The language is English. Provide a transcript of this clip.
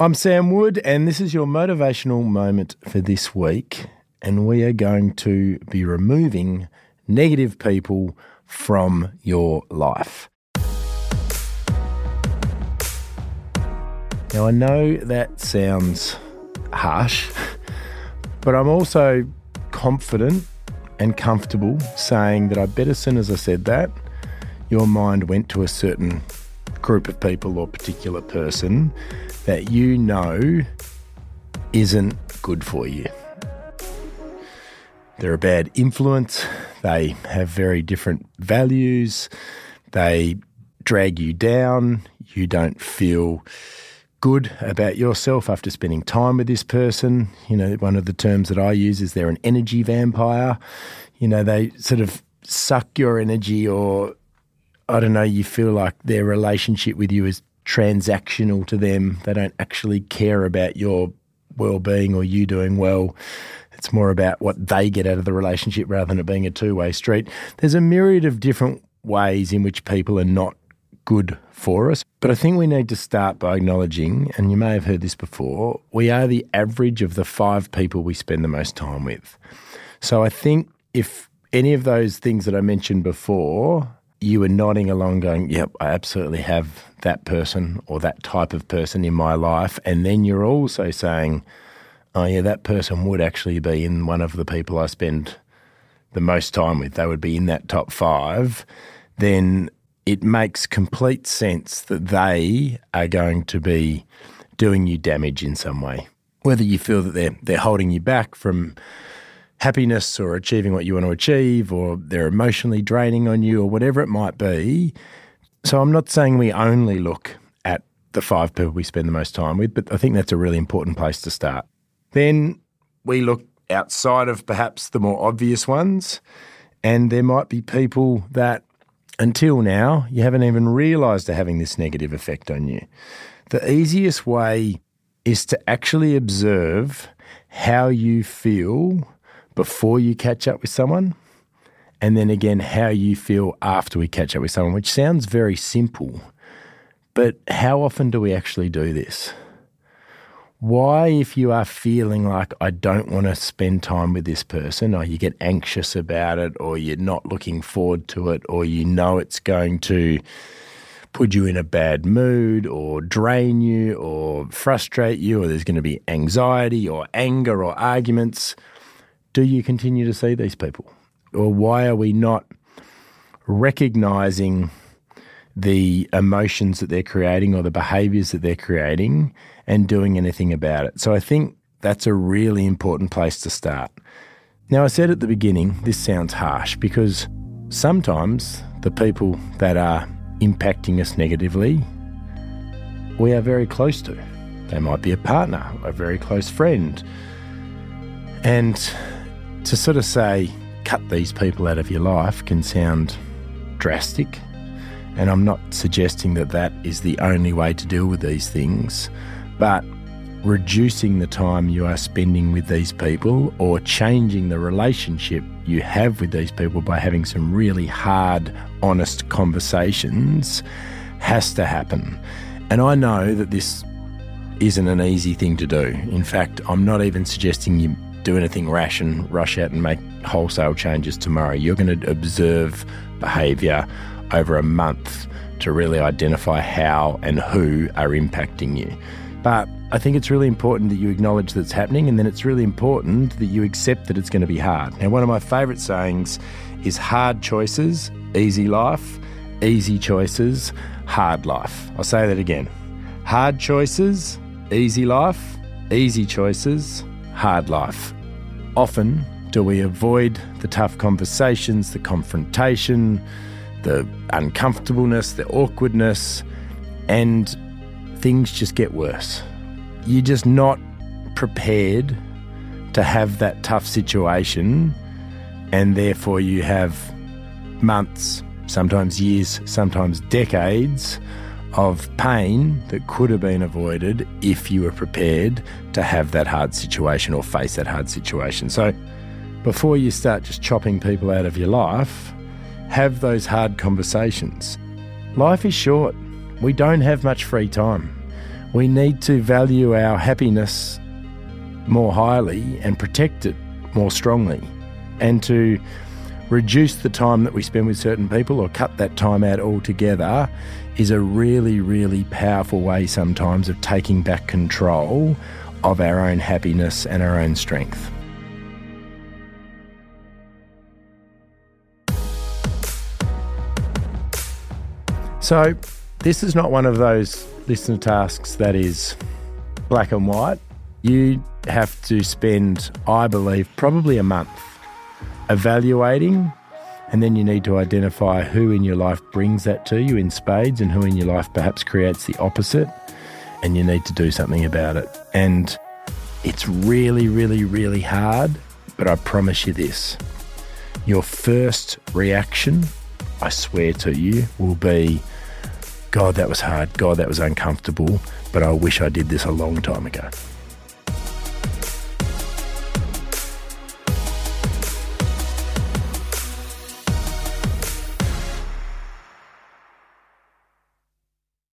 I'm Sam Wood, and this is your motivational moment for this week. And we are going to be removing negative people from your life. Now, I know that sounds harsh, but I'm also confident and comfortable saying that I bet as soon as I said that, your mind went to a certain group of people or particular person that you know isn't good for you. They're a bad influence. They have very different values. They drag you down. You don't feel good about yourself after spending time with this person. You know, one of the terms that I use is they're an energy vampire. You know, they sort of suck your energy, or I don't know, you feel like their relationship with you is transactional to them. They don't actually care about your well being or you doing well. It's more about what they get out of the relationship rather than it being a two way street. There's a myriad of different ways in which people are not good for us. But I think we need to start by acknowledging, and you may have heard this before, we are the average of the five people we spend the most time with. So I think if any of those things that I mentioned before, you were nodding along going, yep, I absolutely have that person or that type of person in my life. And then you're also saying, oh, yeah, that person would actually be in one of the people I spend the most time with. They would be in that top five. Then it makes complete sense that they are going to be doing you damage in some way. Whether you feel that they're they're holding you back from happiness or achieving what you want to achieve, or they're emotionally draining on you, or whatever it might be. So I'm not saying we only look at the five people we spend the most time with, but I think that's a really important place to start. Then we look outside of perhaps the more obvious ones, and there might be people that until now, you haven't even realized they're having this negative effect on you. The easiest way is to actually observe how you feel before you catch up with someone, and then again, how you feel after we catch up with someone, which sounds very simple. But how often do we actually do this? why, if you are feeling like I don't want to spend time with this person, or you get anxious about it, or you're not looking forward to it, or you know it's going to put you in a bad mood, or drain you, or frustrate you, or there's going to be anxiety, or anger, or arguments, do you continue to see these people? Or why are we not recognizing the emotions that they're creating or the behaviors that they're creating and doing anything about it. So I think that's a really important place to start. Now, I said at the beginning, this sounds harsh because sometimes the people that are impacting us negatively, we are very close to. They might be a partner, a very close friend. And to sort of say, cut these people out of your life can sound drastic. And I'm not suggesting that that is the only way to deal with these things, but reducing the time you are spending with these people or changing the relationship you have with these people by having some really hard, honest conversations has to happen. And I know that this isn't an easy thing to do. In fact, I'm not even suggesting you do anything rash and rush out and make wholesale changes tomorrow. You're going to observe behaviour over a month to really identify how and who are impacting you. But I think it's really important that you acknowledge that it's happening, and then it's really important that you accept that it's going to be hard. Now, one of my favourite sayings is hard choices, easy life, easy choices, hard life. I'll say that again. Hard choices, easy life, easy choices, hard life. Often do we avoid the tough conversations, the confrontation, the uncomfortableness, the awkwardness, and things just get worse. You're just not prepared to have that tough situation, and therefore you have months, sometimes years, sometimes decades of pain that could have been avoided if you were prepared to have that hard situation or face that hard situation. So, before you start just chopping people out of your life, have those hard conversations. Life is short. We don't have much free time. We need to value our happiness more highly and protect it more strongly, and to reduce the time that we spend with certain people or cut that time out altogether is a really, really powerful way sometimes of taking back control of our own happiness and our own strength. So, this is not one of those listener tasks that is black and white. You have to spend, I believe, probably a month evaluating, and then you need to identify who in your life brings that to you in spades and who in your life perhaps creates the opposite, and you need to do something about it. And it's really, really, really hard, but I promise you this your first reaction, I swear to you, will be God, that was hard. God, that was uncomfortable, but I wish I did this a long time ago.